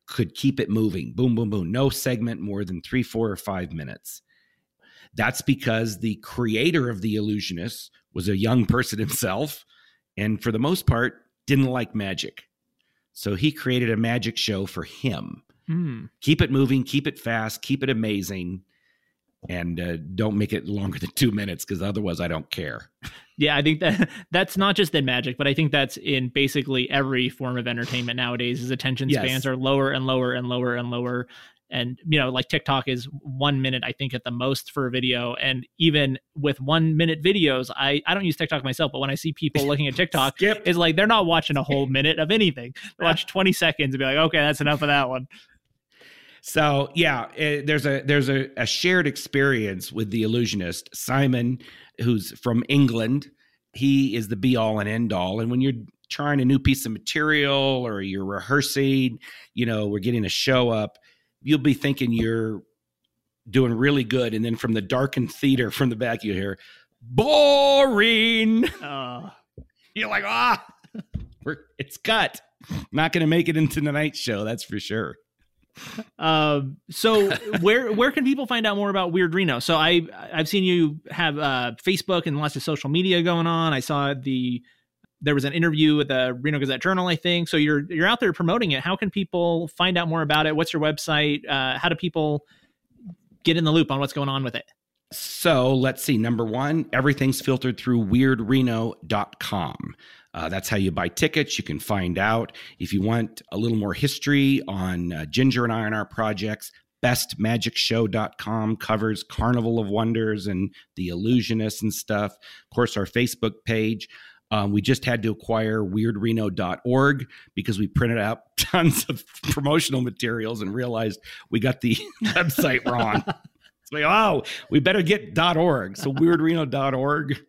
could keep it moving. Boom boom boom. No segment more than three four or five minutes. That's because the creator of the illusionist was a young person himself and for the most part didn't like magic. So he created a magic show for him. Mm. keep it moving keep it fast keep it amazing and uh, don't make it longer than two minutes because otherwise I don't care. Yeah, I think that that's not just in magic, but I think that's in basically every form of entertainment nowadays. Is attention spans yes. are lower and lower and lower and lower, and you know, like TikTok is one minute I think at the most for a video, and even with one minute videos, I I don't use TikTok myself, but when I see people looking at TikTok, it's like they're not watching a whole minute of anything. They watch twenty seconds and be like, okay, that's enough of that one. So yeah, it, eh, there's a there's a, a shared experience with the illusionist Simon, who's from England. He is the be all and end all, and when you're trying a new piece of material or you're rehearsing, you know, we're getting a show up, you'll be thinking you're doing really good, and then from the darkened theater from the back you hear boring. Uh, you're like ah, we're it's cut. Not going to make it into the night show, that's for sure. Um, so where where can people find out more about Weird Reno? So I I've seen you have uh, Facebook and lots of social media going on. I saw the there was an interview with the Reno Gazette Journal, I think. So you're you're out there promoting it. How can people find out more about it? What's your website? Uh, how do people get in the loop on what's going on with it? So let's see. Number one, everything's filtered through weirdreno.com. Uh, that's how you buy tickets. You can find out. If you want a little more history on uh, Jinger and I and our projects, bestmagicshow.com covers Carnival of Wonders and the illusionists and stuff. Of course, our Facebook page. Um, we just had to acquire weirdreno.org because we printed out tons of promotional materials and realized we got the website wrong. so we, oh, we better get .org. So weirdreno.org.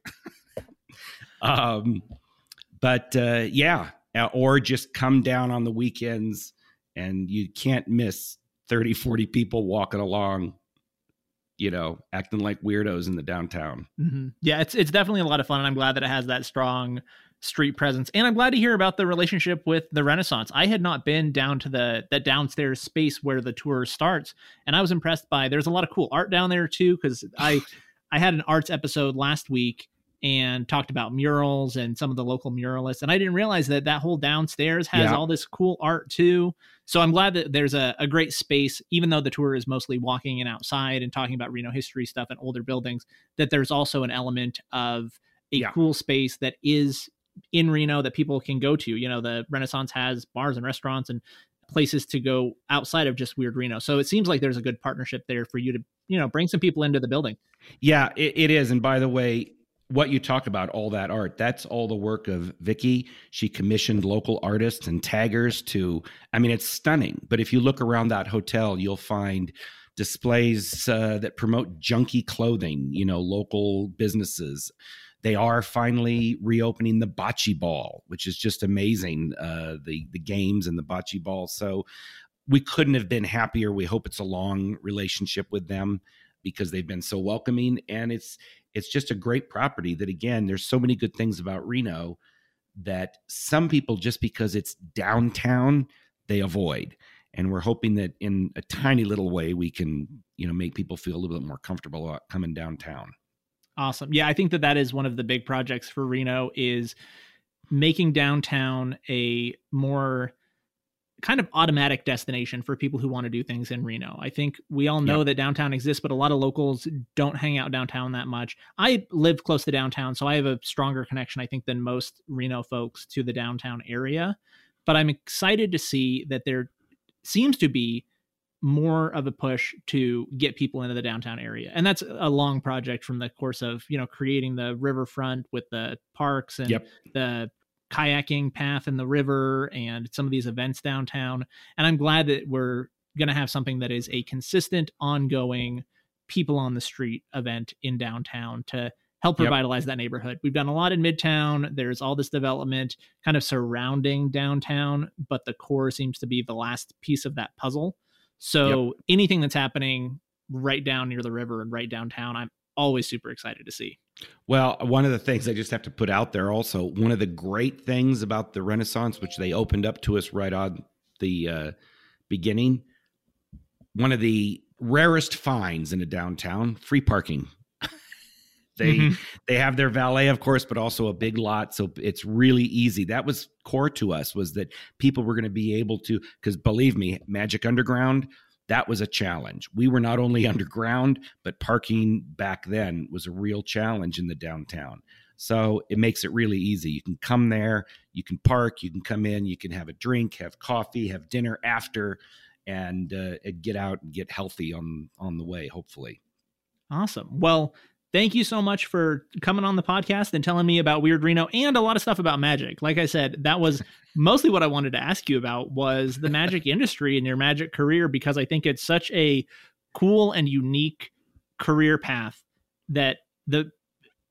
um, but uh, yeah, uh, or just come down on the weekends and you can't miss 30, 40 people walking along, you know, acting like weirdos in the downtown. Mm-hmm. Yeah, it's it's definitely a lot of fun, and I'm glad that it has that strong street presence. And I'm glad to hear about the relationship with the Renaissance. I had not been down to the that downstairs space where the tour starts, and I was impressed by. There's a lot of cool art down there too, because I I had an arts episode last week and talked about murals and some of the local muralists. And I didn't realize that that whole downstairs has yeah. all this cool art too. So I'm glad that there's a, a, great space, even though the tour is mostly walking and outside and talking about Reno history stuff and older buildings, that there's also an element of a yeah. cool space that is in Reno that people can go to. You know, the Renaissance has bars and restaurants and places to go outside of just Weird Reno. So it seems like there's a good partnership there for you to, you know, bring some people into the building. Yeah, it, it is. And by the way, what you talk about, all that art, that's all the work of Vicky. She commissioned local artists and taggers to, I mean, it's stunning. But if you look around that hotel, you'll find displays uh, that promote Junkee Clothing, you know, local businesses. they are finally reopening the bocce ball, which is just amazing. Uh, the the games and the bocce ball. So we couldn't have been happier. We hope it's a long relationship with them because they've been so welcoming, and it's it's just a great property. That again, there's so many good things about Reno that some people just because it's downtown they avoid and we're hoping that in a tiny little way we can you know make people feel a little bit more comfortable about coming downtown awesome yeah i think that that is one of the big projects for reno is making downtown a more kind of automatic destination for people who want to do things in Reno. I think we all know that downtown exists, but a lot of locals don't hang out downtown that much. I live close to downtown, so I have a stronger connection, I think, than most Reno folks to the downtown area. But I'm excited to see that there seems to be more of a push to get people into the downtown area and that's a long project from the course of you know creating the riverfront with the parks and yep. the kayaking path in the river and some of these events downtown and i'm glad that we're going to have something that is a consistent ongoing people on the street event in downtown to help revitalize yep. that neighborhood. We've done a lot in Midtown. There's all this development kind of surrounding downtown, but the core seems to be the last piece of that puzzle. So yep. anything that's happening right down near the river and right downtown, I'm always super excited to see. Well, one of the things I just have to put out there also, one of the great things about the Renaissance, which they opened up to us right on the uh, beginning, one of the rarest finds in a downtown free parking they mm-hmm. they have their valet, of course, but also a big lot, so it's really easy. That was core to us was that people were going to be able to because believe me, Magic Underground that was a challenge. We were not only underground, but parking back then was a real challenge in the downtown. So it makes it really easy. You can come there, you can park, you can come in, you can have a drink, have coffee, have dinner after, and uh, get out and get healthy on on the way. Hopefully. Awesome. Well, thank you so much for coming on the podcast and telling me about Weird Reno and a lot of stuff about magic. Like I said, that was mostly what I wanted to ask you about was the magic industry and your magic career because I think it's such a cool and unique career path that the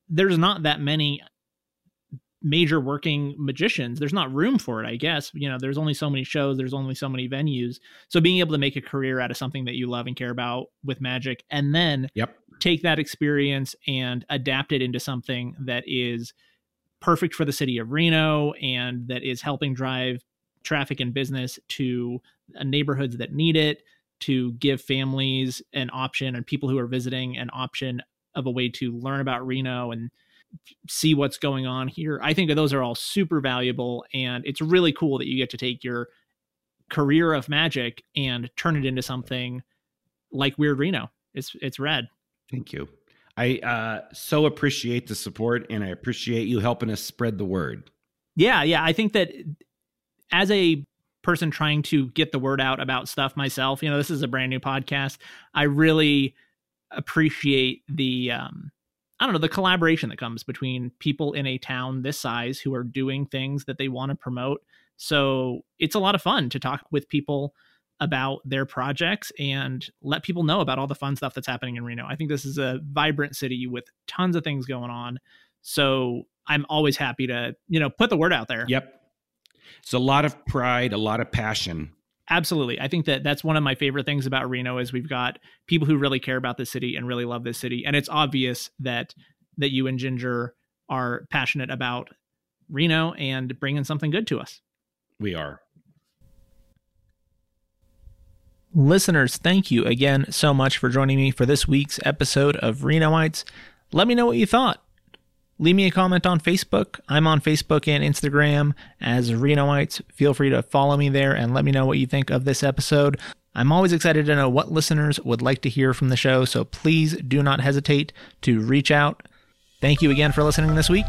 there's not that many major working magicians there's not room for it i guess. You know there's only so many shows there's only so many venues. So being able to make a career out of something that you love and care about with magic and then yep. take that experience and adapt it into something that is perfect for the city of Reno and that is helping drive traffic and business to uh, neighborhoods that need it to give families an option and people who are visiting an option of a way to learn about Reno and see what's going on here. I think those are all super valuable and it's really cool that you get to take your career of magic and turn it into something like Weird Reno. It's it's rad. Thank you. I uh, so appreciate the support and I appreciate you helping us spread the word. Yeah, yeah. I think that as a person trying to get the word out about stuff myself, you know, this is a brand new podcast. I really appreciate the um I don't know, the collaboration that comes between people in a town this size who are doing things that they want to promote. So it's a lot of fun to talk with people about their projects and let people know about all the fun stuff that's happening in Reno. I think this is a vibrant city with tons of things going on. So I'm always happy to, you know, put the word out there. Yep. It's a lot of pride, a lot of passion. Absolutely. I think that that's one of my favorite things about Reno is we've got people who really care about the city and really love this city and it's obvious that that you and Jinger are passionate about Reno and bringing something good to us. We are. Listeners, thank you again so much for joining me for this week's episode of Renoites. Let me know what you thought. Leave me a comment on Facebook. I'm on Facebook and Instagram as Renoites. Feel free to follow me there and let me know what you think of this episode. I'm always excited to know what listeners would like to hear from the show, so please do not hesitate to reach out. Thank you again for listening this week.